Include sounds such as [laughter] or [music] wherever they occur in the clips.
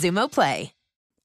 Xumo Play.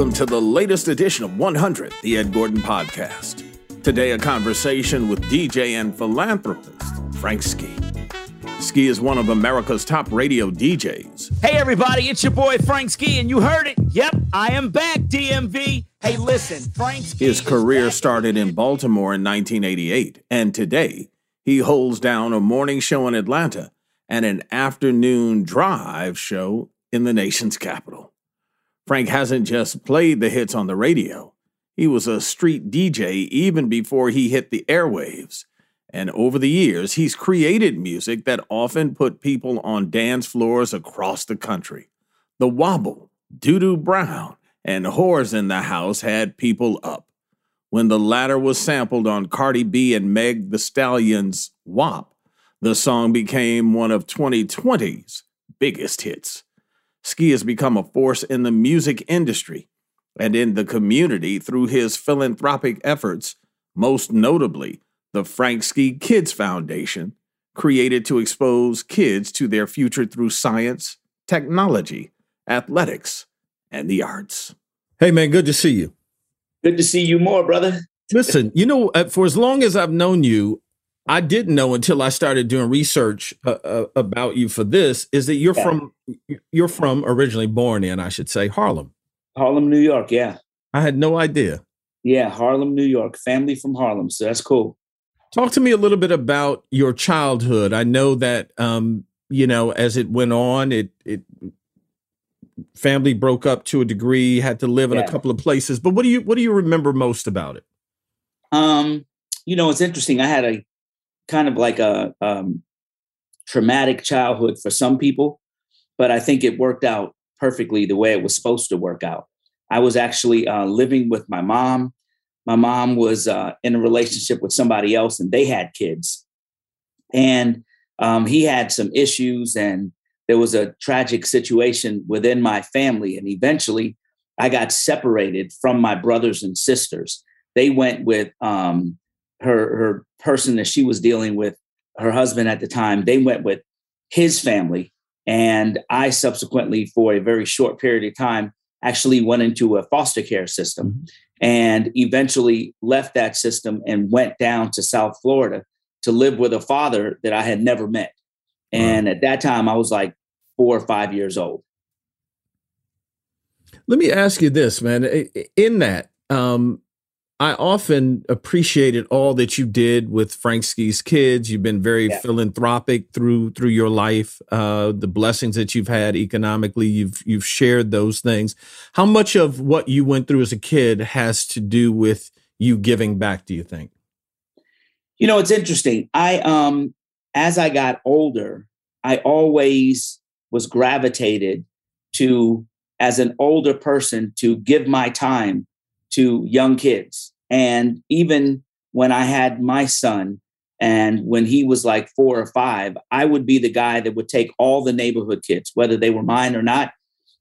Welcome to the latest edition of 100, the Ed Gordon Podcast. Today, a conversation with DJ and philanthropist Frank Ski. Ski is one of America's top radio DJs. Hey, everybody, it's your boy Frank Ski, and you heard it. Yep, I am back, DMV. Hey, listen, Frank Ski. His career started in Baltimore in 1988, and today he holds down a morning show in Atlanta and an afternoon drive show in the nation's capital. Frank hasn't just played the hits on the radio. He was a street DJ even before he hit the airwaves. And over the years, he's created music that often put people on dance floors across the country. The Wobble, Doo Doo Brown, and Whores in the House had people up. When the latter was sampled on Cardi B and Meg Thee Stallion's WAP, the song became one of 2020's biggest hits. Ski has become a force in the music industry and in the community through his philanthropic efforts, most notably the Frank Ski Kids Foundation, created to expose kids to their future through science, technology, athletics, and the arts. Hey, man, good to see you. Good to see you more, brother. Listen, you know, uh, for as long as I've known you, I didn't know until I started doing research uh, uh, about you for this is that you're yeah. from you're from originally born in I should say Harlem. Harlem, New York, yeah. I had no idea. Yeah, Harlem, New York. Family from Harlem, so that's cool. Talk to me a little bit about your childhood. I know that um, you know, as it went on, it it family broke up to a degree, had to live in yeah. a couple of places. But what do you what do you remember most about it? Um, you know, it's interesting. I had a kind of like a um, traumatic childhood for some people, but I think it worked out perfectly the way it was supposed to work out. I was actually uh, living with my mom. My mom was uh, in a relationship with somebody else, and they had kids. And um, he had some issues, and there was a tragic situation within my family. And eventually, I got separated from my brothers and sisters. They went with um, her her person that she was dealing with, her husband at the time, they went with his family, and I subsequently, for a very short period of time, actually went into a foster care system, mm-hmm. and eventually left that system and went down to South Florida to live with a father that I had never met. And at that time, I was like four or five years old. Let me ask you this, man. In that, um, I often appreciated all that you did with Frank Ski's kids. You've been very yeah. philanthropic through through your life. Uh, the blessings that you've had economically, you've you've shared those things. How much of what you went through as a kid has to do with you giving back? Do you think? You know, it's interesting. I um, as I got older, I always was gravitated to as an older person to give my time to young kids. And even when I had my son and when he was like four or five, I would be the guy that would take all the neighborhood kids, whether they were mine or not,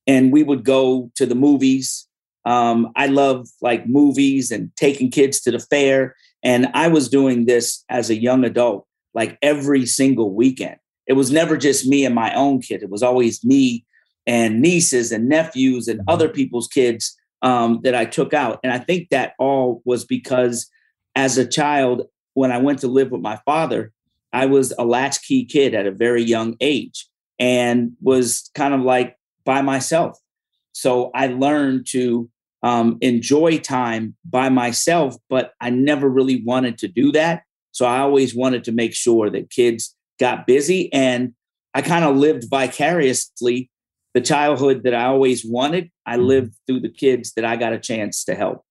and we would go to the movies. Um, I love like movies and taking kids to the fair. And I was doing this as a young adult, like every single weekend. It was never just me and my own kid. It was always me and nieces and nephews and other people's kids um, that I took out. And I think that all was because as a child, when I went to live with my father, I was a latchkey kid at a very young age and was kind of like by myself. So I learned to um, enjoy time by myself, but I never really wanted to do that. So I always wanted to make sure that kids got busy and I kind of lived vicariously the childhood that I always wanted, I mm-hmm. lived through the kids that I got a chance to help.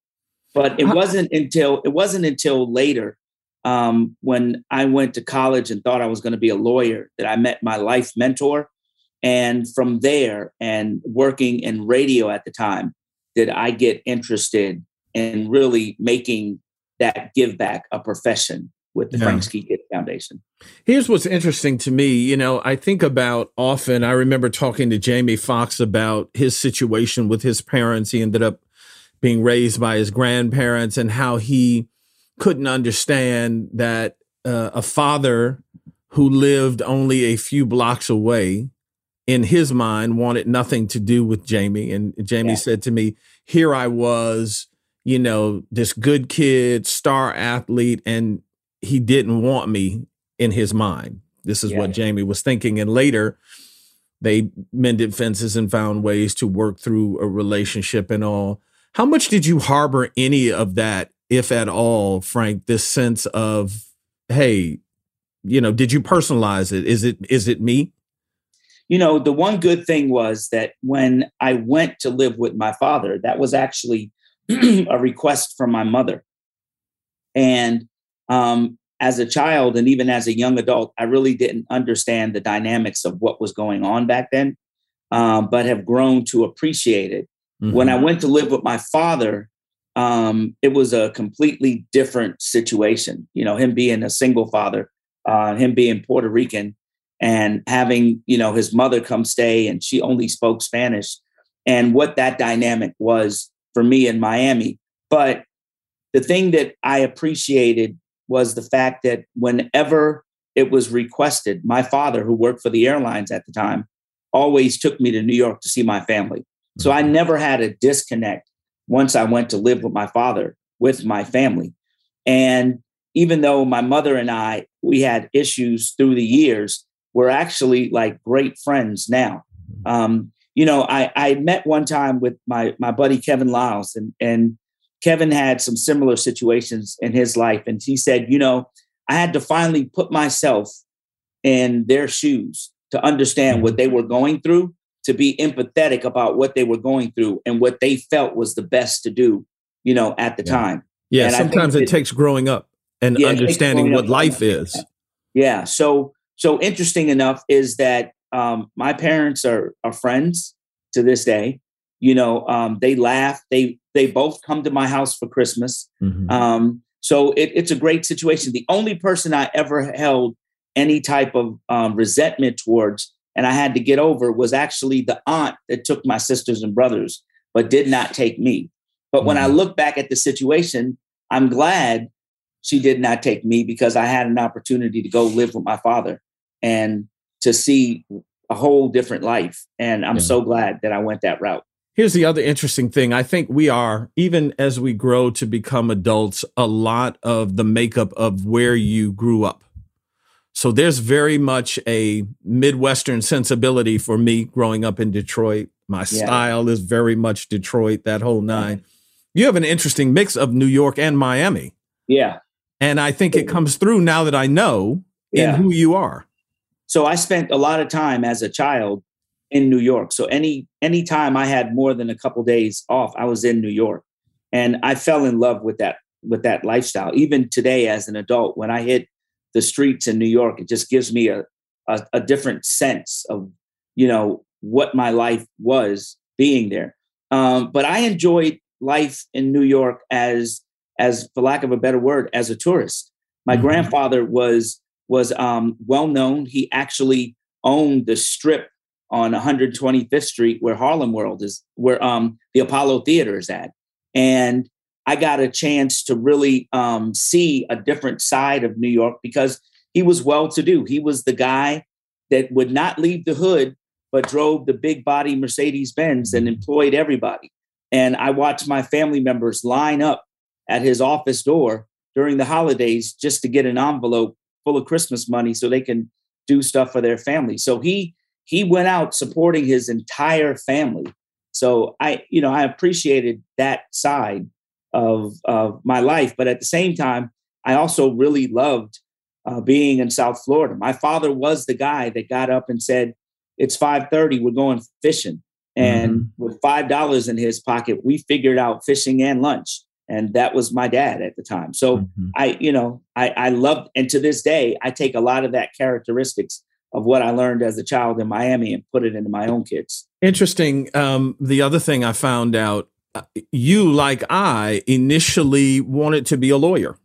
But it wasn't until it wasn't until later um, when I went to college and thought I was going to be a lawyer that I met my life mentor. And from there, and working in radio at the time, did I get interested in really making that give back a profession with the yeah. Frank Ski Kid Foundation. Here's what's interesting to me. You know, I think about often, I remember talking to Jamie Foxx about his situation with his parents. He ended up being raised by his grandparents and how he couldn't understand that uh, a father who lived only a few blocks away in his mind wanted nothing to do with Jamie. And Jamie yeah. said to me, Here I was, you know, this good kid, star athlete, and he didn't want me in his mind. This is yeah. what Jamie was thinking. And later, they mended fences and found ways to work through a relationship and all. How much did you harbor any of that, if at all, Frank? This sense of, hey, you know, did you personalize it? Is it is it me? You know, the one good thing was that when I went to live with my father, that was actually [clears throat] a request from my mother. And um, as a child and even as a young adult, I really didn't understand the dynamics of what was going on back then, um, but have grown to appreciate it. Mm-hmm. When I went to live with my father, um, it was a completely different situation. You know, him being a single father, uh, him being Puerto Rican, and having you know his mother come stay, and she only spoke Spanish, and what that dynamic was for me in Miami. But the thing that I appreciated was the fact that whenever it was requested, my father, who worked for the airlines at the time, always took me to New York to see my family. So I mm-hmm. never had a disconnect once I went to live with my father, with my family. And even though my mother and I, we had issues through the years, we're actually like great friends now. Mm-hmm. Um, you know, I, I met one time with my my buddy Kevin Liles, and and Kevin had some similar situations in his life. And he said, you know, I had to finally put myself in their shoes to understand what they were going through, to be empathetic about what they were going through and what they felt was the best to do, you know, at the yeah. time. Yeah, and sometimes it, it, takes growing up and yeah, understanding what life is. Yeah. So so interesting enough is that um, my parents are are friends to this day. You know, um, they laugh. They they both come to my house for Christmas. Mm-hmm. Um, so it, it's a great situation. The only person I ever held any type of um, resentment towards, and I had to get over, was actually the aunt that took my sisters and brothers, but did not take me. But mm-hmm. when I mm-hmm. look back at the situation, I'm glad she did not take me because I had an opportunity to go live with my father and to see a whole different life. And I'm yeah. so glad that I went that route. Here's the other interesting thing. I think we are, even as we grow to become adults, a lot of the makeup of where you grew up. So there's very much a Midwestern sensibility for me growing up in Detroit. My yeah. style is very much Detroit, that whole nine. You have an interesting mix of New York and Miami. Yeah. And I think it comes through now that I know yeah. in who you are. So I spent a lot of time as a child in New York. So any any time I had more than a couple days off, I was in New York. And I fell in love with that with that lifestyle. Even today as an adult, when I hit the streets in New York, it just gives me a, a, a different sense of, you know, what my life was being there. Um, but I enjoyed life in New York as as for lack of a better word, as a tourist. My mm-hmm. grandfather was was um, well known. He actually owned the strip on 125th Street where Harlem World is, where um, the Apollo Theater is at. And I got a chance to really um, see a different side of New York because he was well to do. He was the guy that would not leave the hood, but drove the big body Mercedes Benz and employed everybody. And I watched my family members line up at his office door during the holidays just to get an envelope full of Christmas money so they can do stuff for their family. So he he went out supporting his entire family. So I, you know, I appreciated that side of of my life, but at the same time, I also really loved uh, being in South Florida. My father was the guy that got up and said, "It's five thirty. We're going fishing." And mm-hmm. with five dollars in his pocket, we figured out fishing and lunch and that was my dad at the time so mm-hmm. i you know i i love and to this day i take a lot of that characteristics of what i learned as a child in miami and put it into my own kids. Interesting. Um, the other thing i found out uh, you like i initially wanted to be a lawyer.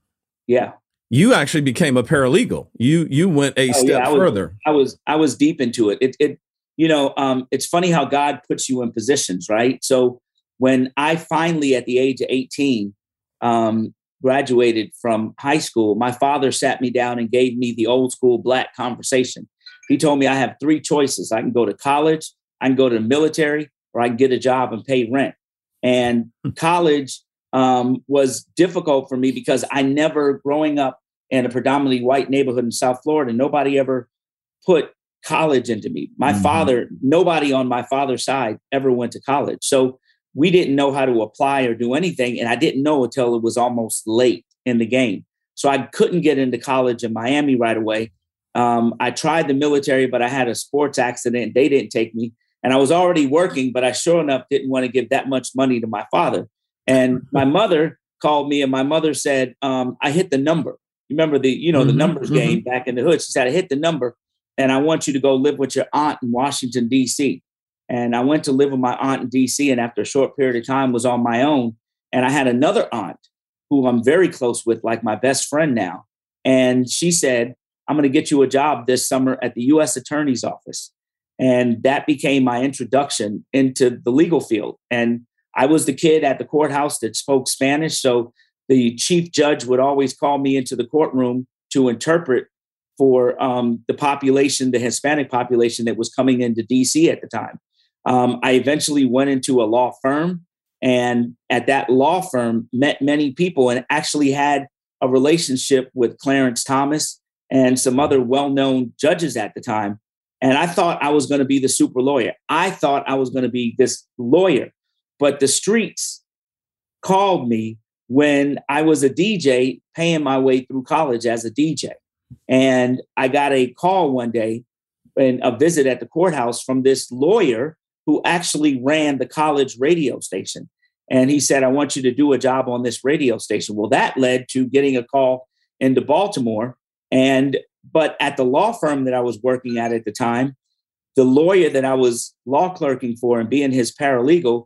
Yeah. You actually became a paralegal. You you went a oh, step yeah, I was, further. I was i was deep into it. It, it you know um, it's funny how god puts you in positions right? So when I finally, at the age of 18, um, graduated from high school, my father sat me down and gave me the old school black conversation. He told me I have three choices I can go to college, I can go to the military, or I can get a job and pay rent. And hmm. college um, was difficult for me because I never, growing up in a predominantly white neighborhood in South Florida, nobody ever put college into me. My mm-hmm. father, nobody on my father's side ever went to college. So we didn't know how to apply or do anything. And I didn't know until it was almost late in the game. So I couldn't get into college in Miami right away. Um, I tried the military, but I had a sports accident. They didn't take me. And I was already working, but I sure enough didn't want to give that much money to my father. And [laughs] my mother called me and my mother said, um, I hit the number. Remember the, you know, mm-hmm, the numbers mm-hmm. game back in the hood. She said, I hit the number and I want you to go live with your aunt in Washington, D.C. And I went to live with my aunt in DC, and after a short period of time, was on my own. And I had another aunt who I'm very close with, like my best friend now. And she said, I'm going to get you a job this summer at the US Attorney's Office. And that became my introduction into the legal field. And I was the kid at the courthouse that spoke Spanish. So the chief judge would always call me into the courtroom to interpret for um, the population, the Hispanic population that was coming into DC at the time. Um, I eventually went into a law firm, and at that law firm, met many people and actually had a relationship with Clarence Thomas and some other well known judges at the time. And I thought I was going to be the super lawyer. I thought I was going to be this lawyer. But the streets called me when I was a DJ paying my way through college as a DJ. And I got a call one day and a visit at the courthouse from this lawyer who actually ran the college radio station. And he said, I want you to do a job on this radio station. Well, that led to getting a call into Baltimore. And, but at the law firm that I was working at at the time, the lawyer that I was law clerking for and being his paralegal,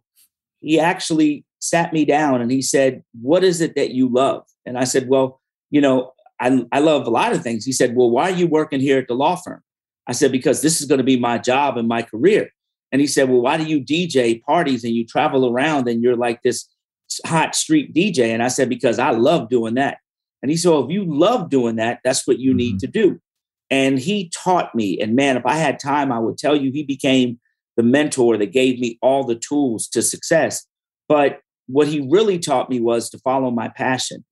he actually sat me down and he said, What is it that you love? And I said, Well, you know, I, I love a lot of things. He said, Well, why are you working here at the law firm? I said, Because this is going to be my job and my career. And he said, Well, why do you DJ parties and you travel around and you're like this hot street DJ? And I said, Because I love doing that. And he said, well, if you love doing that, that's what you mm-hmm. need to do. And he taught me. And man, if I had time, I would tell you he became the mentor that gave me all the tools to success. But what he really taught me was to follow my passion.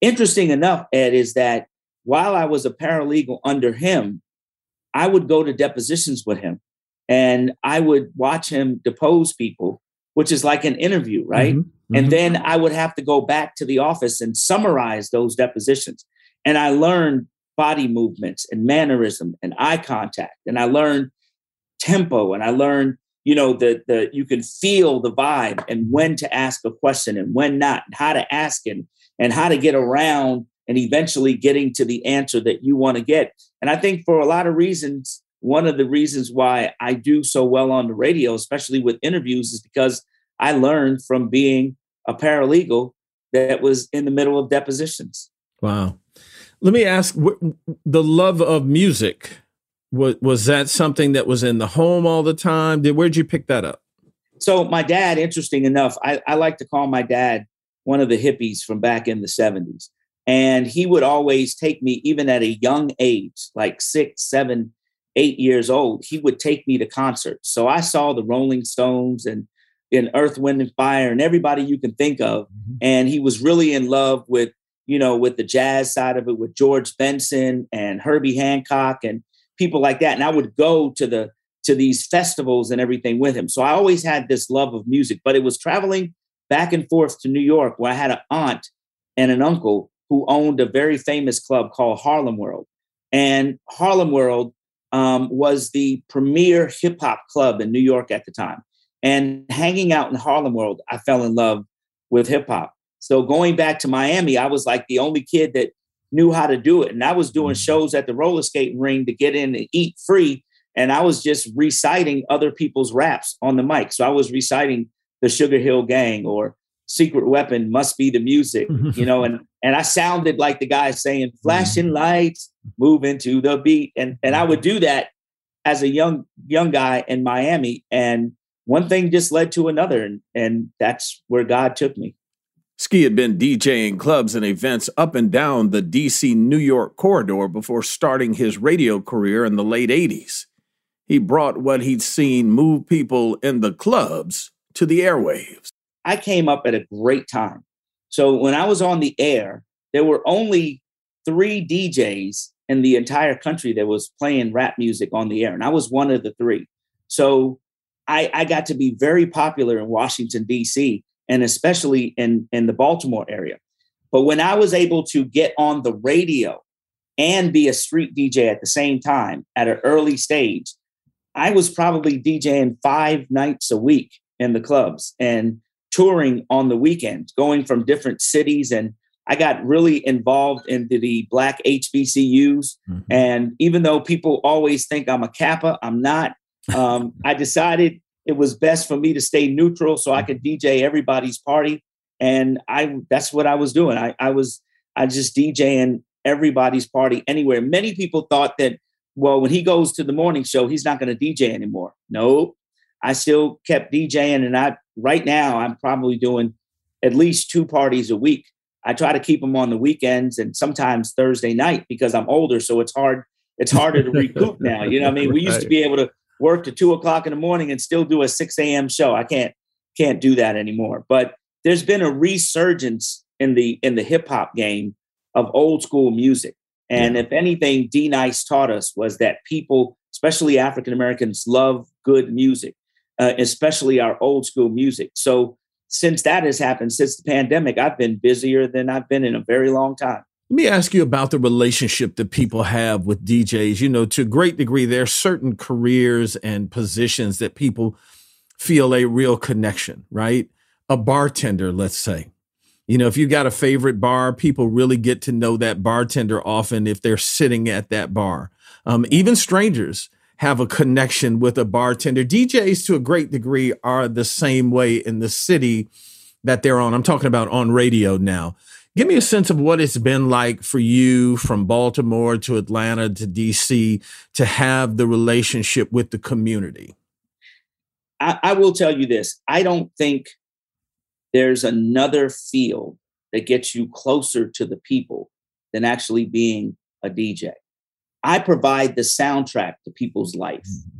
Interesting enough, Ed, is that while I was a paralegal under him, I would go to depositions with him and I would watch him depose people, which is like an interview, right? Mm-hmm. And mm-hmm. then I would have to go back to the office and summarize those depositions. And I learned body movements and mannerism and eye contact. And I learned tempo and I learned, you know, the the you can feel the vibe and when to ask a question and when not, and how to ask it and how to get around and eventually getting to the answer that you want to get. And I think for a lot of reasons, one of the reasons why I do so well on the radio, especially with interviews, is because I learned from being a paralegal that was in the middle of depositions. Wow. Let me ask the love of music. Was, was that something that was in the home all the time? Did, where'd you pick that up? So, my dad, interesting enough, I, I like to call my dad one of the hippies from back in the 70s. And he would always take me, even at a young age, like six, seven, eight years old, he would take me to concerts. So I saw the Rolling Stones and in Earth, Wind, and Fire and everybody you can think of. Mm-hmm. And he was really in love with, you know, with the jazz side of it, with George Benson and Herbie Hancock and people like that. And I would go to the to these festivals and everything with him. So I always had this love of music, but it was traveling back and forth to New York where I had an aunt and an uncle who owned a very famous club called Harlem World. And Harlem World um, was the premier hip hop club in New York at the time. And hanging out in Harlem World, I fell in love with hip hop. So going back to Miami, I was like the only kid that knew how to do it. And I was doing mm-hmm. shows at the roller skating ring to get in and eat free. And I was just reciting other people's raps on the mic. So I was reciting the Sugarhill Gang or secret weapon must be the music, you know, and [laughs] and I sounded like the guy saying flashing mm-hmm. lights, moving to the beat. And and I would do that as a young young guy in Miami. And one thing just led to another. And and that's where God took me. Ski had been DJing clubs and events up and down the DC New York corridor before starting his radio career in the late 80s. He brought what he'd seen move people in the clubs to the airwaves. I came up at a great time. So when I was on the air, there were only three DJs in the entire country that was playing rap music on the air, and I was one of the three. So I, I got to be very popular in Washington D.C. and especially in in the Baltimore area. But when I was able to get on the radio and be a street DJ at the same time at an early stage, I was probably DJing five nights a week in the clubs. And touring on the weekends, going from different cities. And I got really involved into the Black HBCUs. Mm-hmm. And even though people always think I'm a Kappa, I'm not. Um, I decided it was best for me to stay neutral so I could DJ everybody's party. And I that's what I was doing. I, I was I just DJing everybody's party anywhere. Many people thought that, well, when he goes to the morning show, he's not going to DJ anymore. No, I still kept DJing, and I right now I'm probably doing at least two parties a week. I try to keep them on the weekends and sometimes Thursday night because I'm older, so it's hard. It's harder to recoup now. You know, I mean, we used to be able to work to two o'clock in the morning and still do a six a.m. show. I can't can't do that anymore. But there's been a resurgence in the in the hip hop game of old school music. And yeah. if anything, D-Nice taught us was that people, especially African Americans, love good music uh, especially our old school music. So since that has happened, since the pandemic, I've been busier than I've been in a very long time. Let me ask you about the relationship that people have with DJs. You know, to a great degree, there are certain careers and positions that people feel a real connection, right? A bartender, let's say. You know, if you got a favorite bar, people really get to know that bartender often if they're sitting at that bar. Um, even strangers have a connection with a bartender. DJs to a great degree are the same way in the city that they're on. I'm talking about on radio now. Give me a sense of what it's been like for you from Baltimore to Atlanta to DC to have the relationship with the community. I, I will tell you this I don't think there's another field that gets you closer to the people than actually being a DJ. I provide the soundtrack to people's life. Mm-hmm.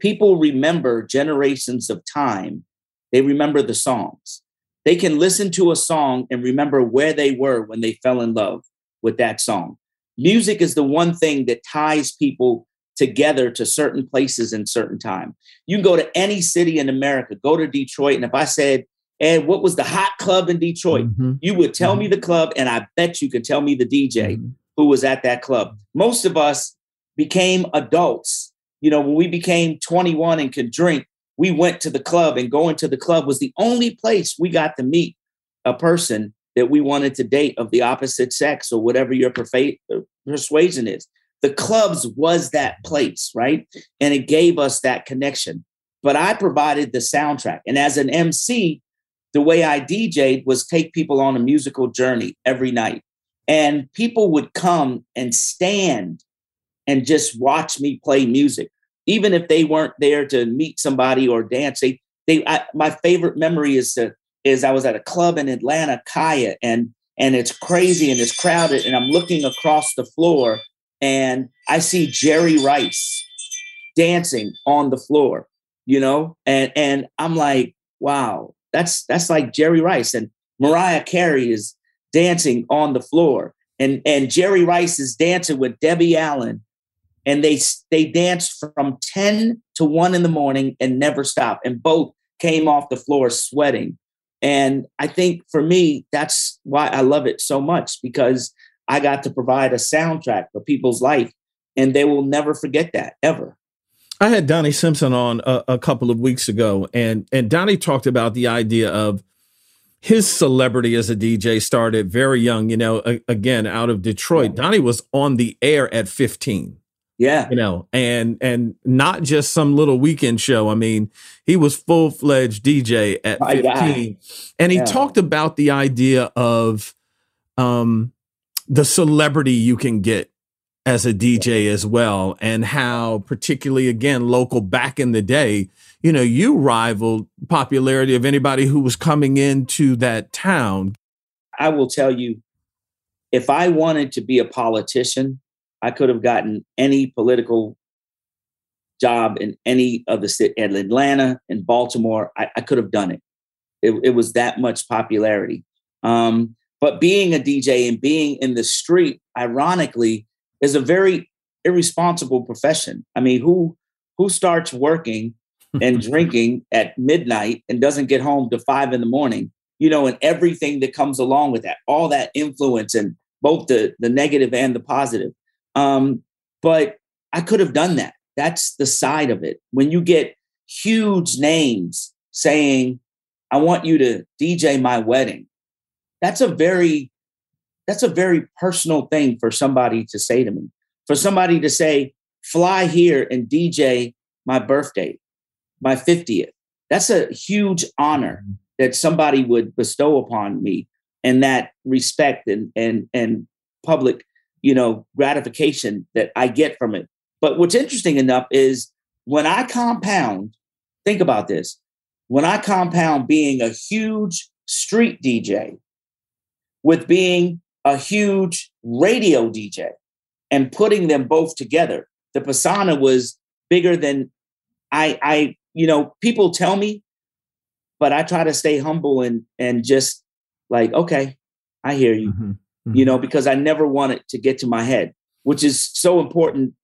People remember generations of time. They remember the songs. They can listen to a song and remember where they were when they fell in love with that song. Music is the one thing that ties people together to certain places in certain time. You can go to any city in America, go to Detroit, and if I said, Ed, what was the hot club in Detroit? Mm-hmm. You would tell mm-hmm. me the club, and I bet you could tell me the DJ mm-hmm. who was at that club. Most of us became adults. You know, when we became 21 and could drink, we went to the club, and going to the club was the only place we got to meet a person that we wanted to date of the opposite sex or whatever your uh, persuasion is. The clubs was that place, right? And it gave us that connection. But I provided the soundtrack. And as an MC, the way I DJ'd was take people on a musical journey every night. And people would come and stand and just watch me play music, even if they weren't there to meet somebody or dance. They, they, I, my favorite memory is to, is I was at a club in Atlanta, Kaya, and and it's crazy and it's crowded, and I'm looking across the floor and I see Jerry Rice dancing on the floor, you know, and and I'm like, wow, that's that's like Jerry Rice, and Mariah Carey is dancing on the floor, and and Jerry Rice is dancing with Debbie Allen and they they danced from 10 to 1 in the morning and never stopped and both came off the floor sweating and i think for me that's why i love it so much because i got to provide a soundtrack for people's life and they will never forget that ever i had donnie simpson on a, a couple of weeks ago and and donnie talked about the idea of his celebrity as a DJ started very young, you know, a, again, out of Detroit. Donnie was on the air at 15. Yeah. You know, and and not just some little weekend show. I mean, he was full-fledged DJ at 15. And he yeah. talked about the idea of um the celebrity you can get as a DJ as well and how particularly again local back in the day, you know, you rivaled popularity of anybody who was coming into that town. I will tell you if I wanted to be a politician, I could have gotten any political job in any of the city, in Atlanta, in Baltimore. I, I could have done it. it. it. was that much popularity. Um, but being a DJ and being in the street, ironically, is a very irresponsible profession. I mean, who who starts working and [laughs] drinking at midnight and doesn't get home to five in the morning? You know, and everything that comes along with that, all that influence and both the the negative and the positive. Um, but I could have done that. That's the side of it. When you get huge names saying, I want you to DJ my wedding, that's a very that's a very personal thing for somebody to say to me. For somebody to say, fly here and DJ my birthday, my 50th. That's a huge honor mm-hmm. that somebody would bestow upon me and that respect and and and public you know, gratification that I get from it. But what's interesting enough is when I compound, think about this. When I compound being a huge street DJ with being a huge radio DJ and putting them both together, the persona was bigger than I I you know, people tell me, but I try to stay humble and and just like, okay, I hear you. Mm-hmm mm-hmm. you know, because I never want it to get to my head, which is so important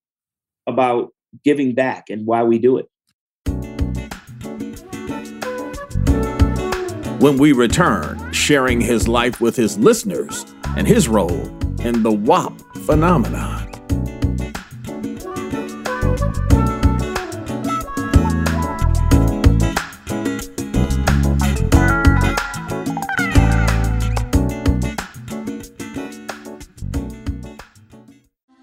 about giving back and why we do it. When we return, sharing his life with his listeners and his role in the WAP phenomenon.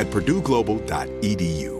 at purdueglobal.edu.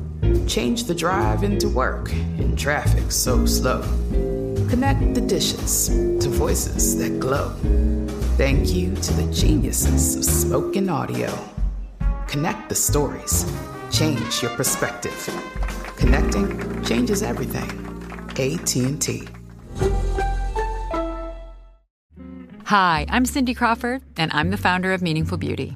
Change the drive into work in traffic so slow. Connect the dishes to voices that glow. Thank you to the geniuses of spoken audio. Connect the stories. Change your perspective. Connecting changes everything. AT&T. Hi, I'm Cindy Crawford, and I'm the founder of Meaningful Beauty.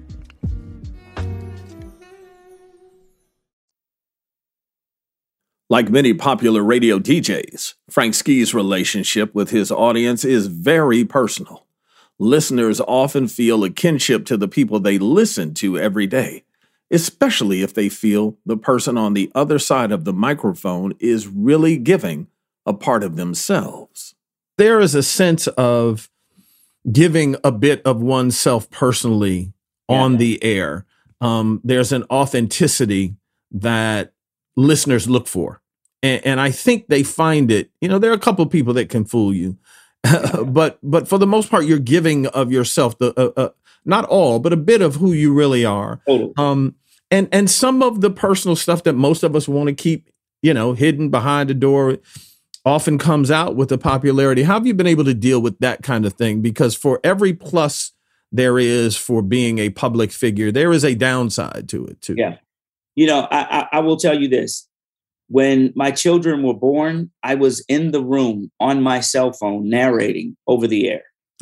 Like many popular radio DJs, Frank Ski's relationship with his audience is very personal. Listeners often feel a kinship to the people they listen to every day, especially if they feel the person on the other side of the microphone is really giving a part of themselves. There is a sense of giving a bit of oneself personally yeah. on the air. Um, there's an authenticity that listeners look for. And, and, I think they find it, you know, there are a couple of people that can fool you. [laughs] but but for the most part, you're giving of yourself the uh, uh, not all, but a bit of who you really are. Totally. Um, and and some of the personal stuff that most of us want to keep, you know, hidden behind a door often comes out with the popularity. How have you been able to deal with that kind of thing? Because for every plus there is for being a public figure, there is a downside to it too. Yeah. You know, I, I, I will tell you this. When my children were born, I was in the room on my cell phone narrating over the air [laughs]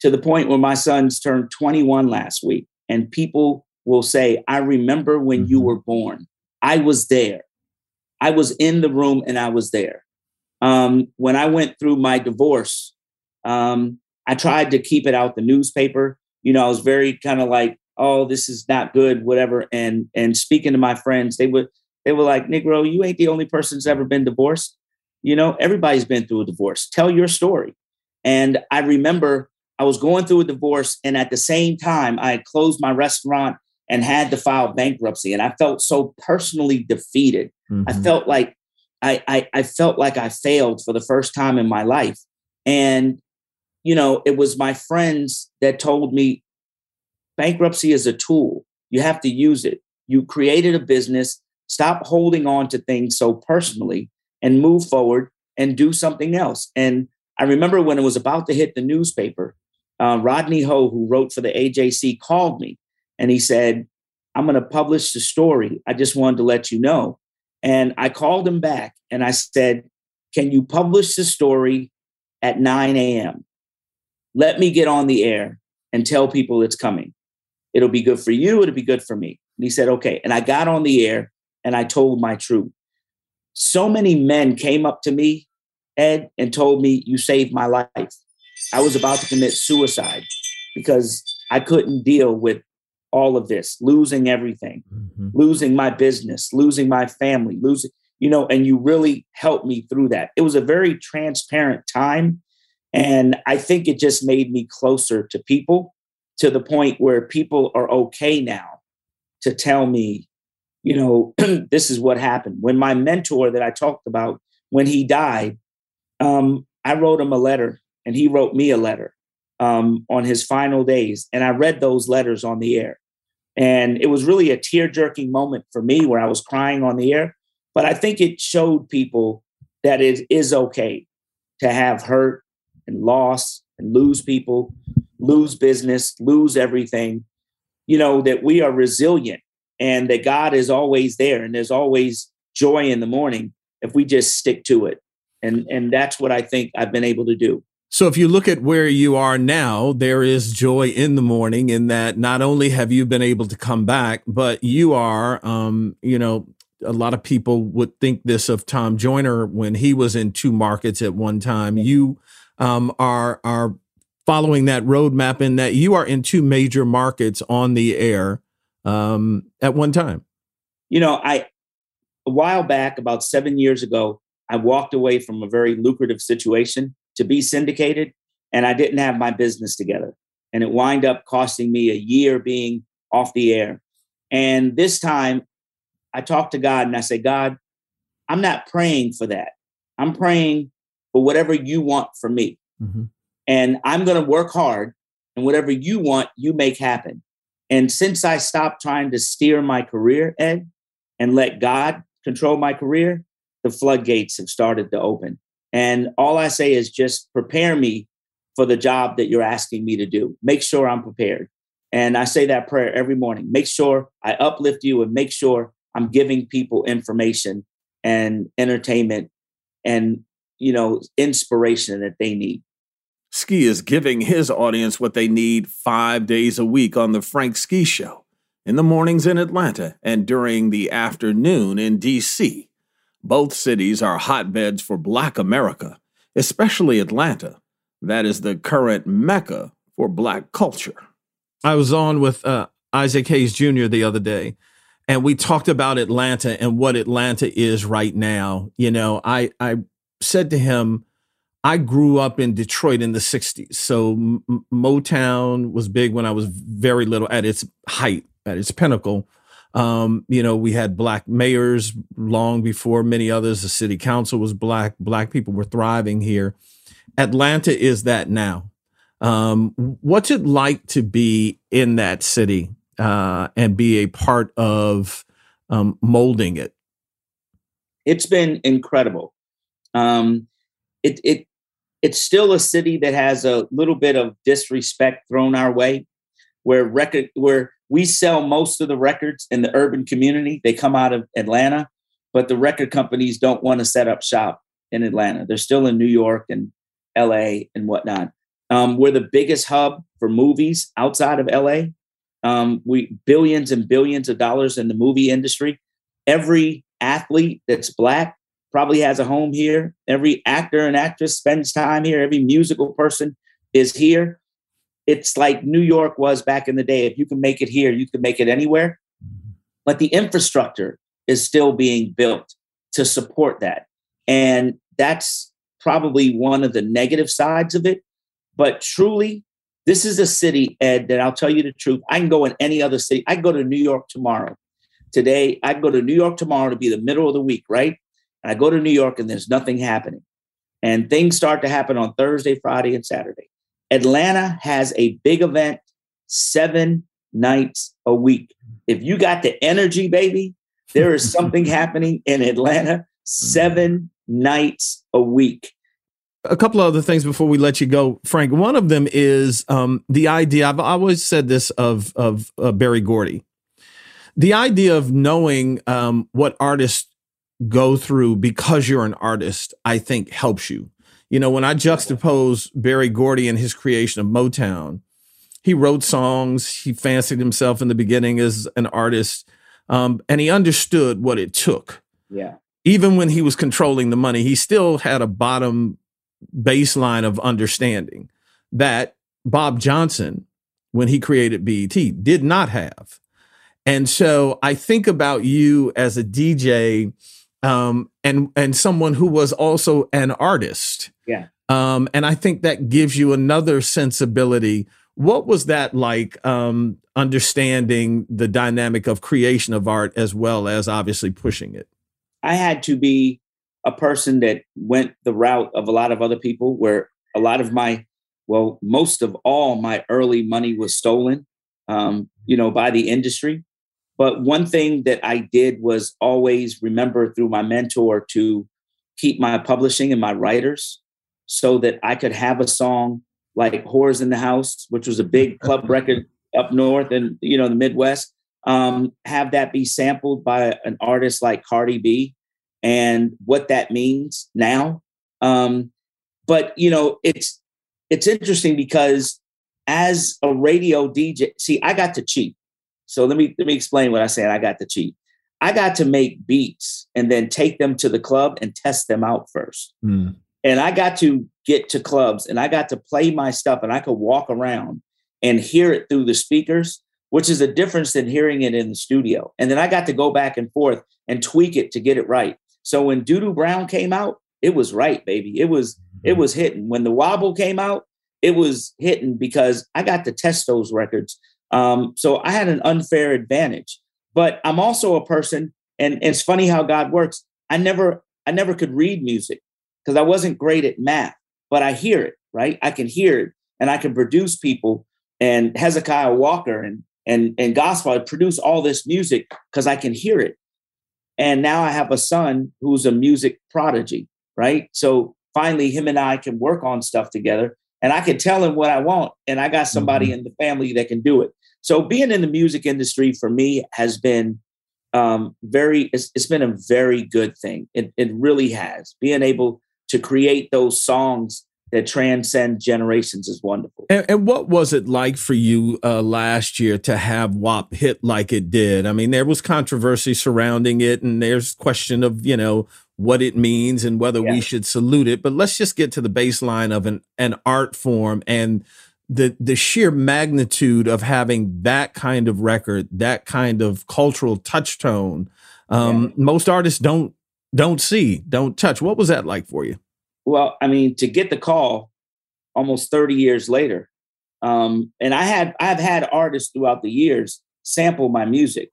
to the point where my sons turned 21 last week. And people will say, I remember when mm-hmm. you were born. I was there. I was in the room and I was there. Um, when I went through my divorce, um, I tried to keep it out the newspaper. You know, I was very kind of like, oh, this is not good, whatever. And and speaking to my friends, they would they were like, Negro, you ain't the only person that's ever been divorced. You know, everybody's been through a divorce. Tell your story. And I remember I was going through a divorce, and at the same time, I had closed my restaurant and had to file bankruptcy. And I felt so personally defeated. Mm-hmm. I felt like I, I, I felt like I failed for the first time in my life. And, you know, it was my friends that told me bankruptcy is a tool. You have to use it. You created a business. Stop holding on to things so personally and move forward and do something else. And I remember when it was about to hit the newspaper, uh, Rodney Ho, who wrote for the AJC, called me and he said, I'm going to publish the story. I just wanted to let you know. And I called him back and I said, Can you publish the story at 9 a.m.? Let me get on the air and tell people it's coming. It'll be good for you. It'll be good for me. And he said, Okay. And I got on the air and I told my truth. so many men came up to me, Ed, and told me, You saved my life. I was about to commit suicide because I couldn't deal with all of this, losing everything, mm-hmm. losing my business, losing my family, losing, you know, and you really helped me through that. It was a very transparent time. And I think it just made me closer to people to the point where people are okay now to tell me, you know, [clears throat] this is what happened. When my mentor that I talked about, when he died, um, I wrote him a letter and he wrote me a letter um, on his final days. And I read those letters on the air. And it was really a tear jerking moment for me where I was crying on the air. But I think it showed people that it is okay to have hurt and loss and lose people, lose business, lose everything. You know, that we are resilient and that God is always there and there's always joy in the morning if we just stick to it. And and that's what I think I've been able to do. So if you look at where you are now, there is joy in the morning in that not only have you been able to come back, but you are, um, you know, a lot of people would think this of Tom Joyner when he was in two markets at one time. You um, are are following that roadmap in that you are in two major markets on the air um, at one time. You know, I a while back, about seven years ago, I walked away from a very lucrative situation to be syndicated, and I didn't have my business together. And it wind up costing me a year being off the air. And this time I talked to God and I say, God, I'm not praying for that. I'm praying for whatever you want for me. Mm-hmm. And I'm going to work hard and whatever you want, you make happen. And since I stopped trying to steer my career, Ed, and let God control my career, the floodgates have started to open. And all I say is just prepare me for the job that you're asking me to do. Make sure I'm prepared. And I say that prayer every morning. Make sure I uplift you and make sure I'm giving people information and entertainment and, you know, inspiration that they need. Ski is giving his audience what they need five days a week on The Frank Ski Show, in the mornings in Atlanta and during the afternoon in D.C. Both cities are hotbeds for Black America, especially Atlanta. That is the current mecca for Black culture. I was on with uh, Isaac Hayes Jr. the other day, and we talked about Atlanta and what Atlanta is right now. You know, I I said to him, I grew up in Detroit in the '60s, so M- Motown was big when I was very little, at its height, at its pinnacle. Um, you know, we had black mayors long before many others. The city council was black. Black people were thriving here. Atlanta is that now. Um, what's it like to be in that city uh, and be a part of um, molding it? It's been incredible. Um, it it it's still a city that has a little bit of disrespect thrown our way, where record where we sell most of the records in the urban community. They come out of Atlanta, but the record companies don't want to set up shop in Atlanta. They're still in New York and LA and whatnot. Um, we're the biggest hub for movies outside of LA. Um, we billions and billions of dollars in the movie industry. Every athlete that's black probably has a home here. Every actor and actress spends time here. Every musical person is here it's like New York was back in the day. If you can make it here, you can make it anywhere. But the infrastructure is still being built to support that. And that's probably one of the negative sides of it. But truly, this is a city, Ed, that I'll tell you the truth. I can go in any other city. I go to New York tomorrow. Today, I go to New York tomorrow to be the middle of the week, right? I go to New York and there's nothing happening. And things start to happen on Thursday, Friday, and Saturday. Atlanta has a big event seven nights a week. If you got the energy, baby, there is something [laughs] happening in Atlanta seven nights a week. A couple of other things before we let you go, Frank. One of them is um, the idea. I've always said this of of uh, Berry Gordy, the idea of knowing um, what artists go through because you're an artist. I think helps you you know, when I juxtapose Berry Gordy and his creation of Motown, he wrote songs. He fancied himself in the beginning as an artist, um, and he understood what it took. Yeah. even when he was controlling the money, he still had a bottom baseline of understanding that Bob Johnson, when he created BET, did not have. And so I think about you as a DJ um, and and someone who was also an artist. Yeah. Um, and I think that gives you another sensibility. What was that like? Um, understanding the dynamic of creation of art as well as obviously pushing it. I had to be a person that went the route of a lot of other people, where a lot of my, well, most of all my early money was stolen, um, you know, by the industry. But one thing that I did was always remember through my mentor to keep my publishing and my writers so that I could have a song like Whores in the House, which was a big [laughs] club record up north and you know the Midwest. Um, have that be sampled by an artist like Cardi B and what that means now. Um, but you know, it's it's interesting because as a radio DJ, see, I got to cheat. So let me let me explain what I said. I got to cheat. I got to make beats and then take them to the club and test them out first. Mm. And I got to get to clubs and I got to play my stuff and I could walk around and hear it through the speakers, which is a difference than hearing it in the studio. And then I got to go back and forth and tweak it to get it right. So when Doo Brown came out, it was right, baby. It was it was hitting. When the Wobble came out, it was hitting because I got to test those records um, so I had an unfair advantage. But I'm also a person, and, and it's funny how God works. I never, I never could read music because I wasn't great at math, but I hear it, right? I can hear it and I can produce people and Hezekiah Walker and and and gospel. I produce all this music because I can hear it. And now I have a son who's a music prodigy, right? So finally, him and I can work on stuff together, and I can tell him what I want, and I got somebody mm-hmm. in the family that can do it. So being in the music industry for me has been um, very, it's, it's been a very good thing. It, it really has. Being able to create those songs that transcend generations is wonderful. And, and what was it like for you uh, last year to have WAP hit like it did? I mean, there was controversy surrounding it, and there's question of you know what it means and whether yeah. we should salute it. But let's just get to the baseline of an an art form and the the sheer magnitude of having that kind of record, that kind of cultural touchstone, um, yeah. most artists don't don't see, don't touch. What was that like for you? Well, I mean, to get the call almost 30 years later, um, and I had I've had artists throughout the years sample my music,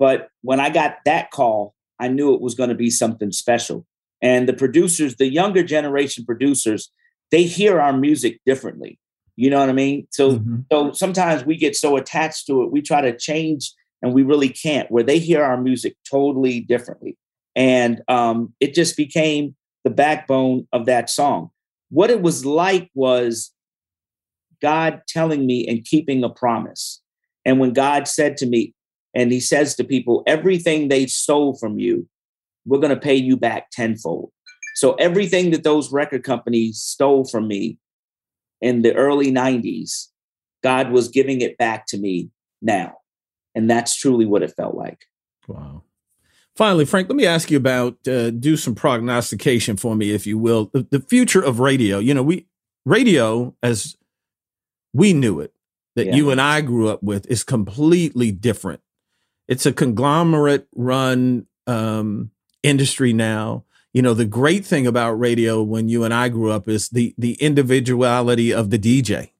but when I got that call, I knew it was going to be something special. And the producers, the younger generation producers, they hear our music differently. You know what I mean? So mm-hmm. so sometimes we get so attached to it, we try to change and we really can't, where they hear our music totally differently. And um, it just became the backbone of that song. What it was like was God telling me and keeping a promise. And when God said to me, and he says to people, everything they stole from you, we're going to pay you back tenfold. So everything that those record companies stole from me, in the early 90s, God was giving it back to me now. And that's truly what it felt like. Wow. Finally, Frank, let me ask you about uh, do some prognostication for me, if you will. The, the, future of radio. You know, we radio as we knew it, that yeah. you and I grew up with, is completely different. It's a conglomerate run um, industry now you know the great thing about radio when you and I grew up is the the individuality of the DJ.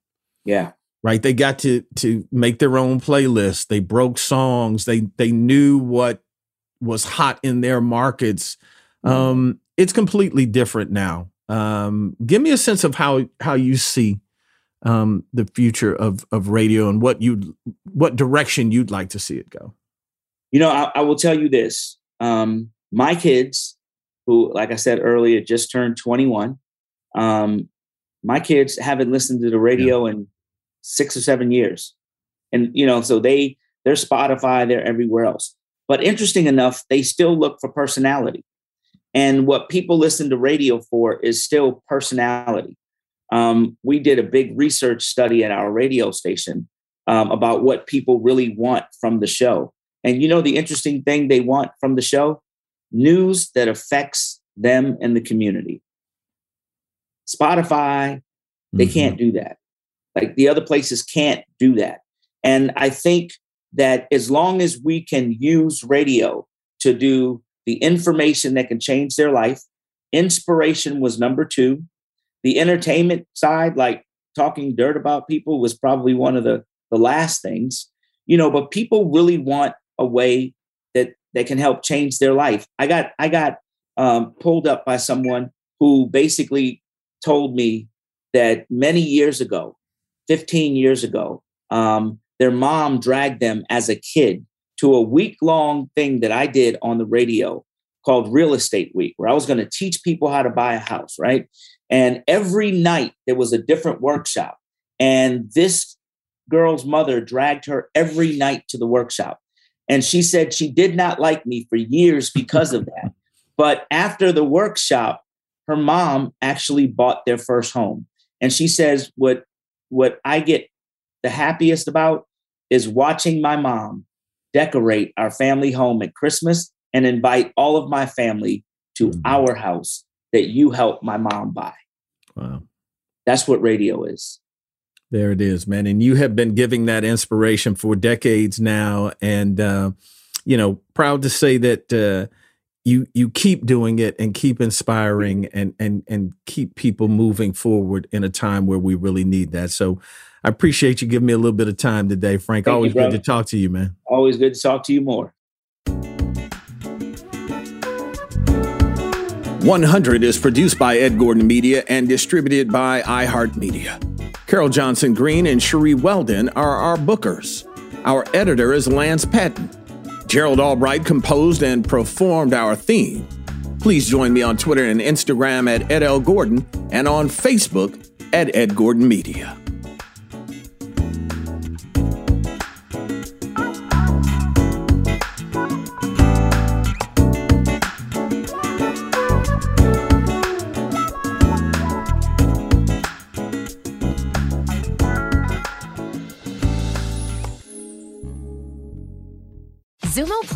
Yeah. Right. They got to to make their own playlist. They broke songs. They they knew what was hot in their markets. Mm-hmm. Um, it's completely different now. Um, give me a sense of how how you see um, the future of of radio and what you what direction you'd like to see it go. You know, I, I will tell you this: um, my kids who, like I said earlier, just turned 21. Um, my kids haven't listened to the radio yeah. in six or seven years. And, you know, so they, they're Spotify, they're everywhere else. But interesting enough, they still look for personality. And what people listen to radio for is still personality. Um, we did a big research study at our radio station um, about what people really want from the show. And you know, the interesting thing they want from the show news that affects them and the community. Spotify, they mm-hmm. can't do that. Like the other places can't do that. And I think that as long as we can use radio to do the information that can change their life, inspiration was number two. The entertainment side, like talking dirt about people, was probably one of the, the last things, you know, but people really want a way that can help change their life. I got I got um, pulled up by someone who basically told me that many years ago, 15 years ago, um, their mom dragged them as a kid to a week long thing that I did on the radio called Real Estate Week, where I was going to teach people how to buy a house, right? And every night there was a different workshop. And this girl's mother dragged her every night to the workshop. And she said she did not like me for years because of that. But after the workshop, her mom actually bought their first home. And she says, what, what I get the happiest about is watching my mom decorate our family home at Christmas and invite all of my family to mm-hmm. our house that you helped my mom buy. Wow. That's what radio is. There it is, man. And you have been giving that inspiration for decades now. And, uh, you know, proud to say that, uh, you you keep doing it and keep inspiring and and and keep people moving forward in a time where we really need that. So I appreciate you giving me a little bit of time today, Frank. Thank Always you, good to talk to you, man. Always good to talk to you more. 100 is produced by Ed Gordon Media and distributed by iHeartMedia. Carol Johnson Green and Cherie Weldon are our bookers. Our editor is Lance Patton. Gerald Albright composed and performed our theme. Please join me on Twitter and Instagram at Ed L. Gordon and on Facebook at Ed Gordon Media.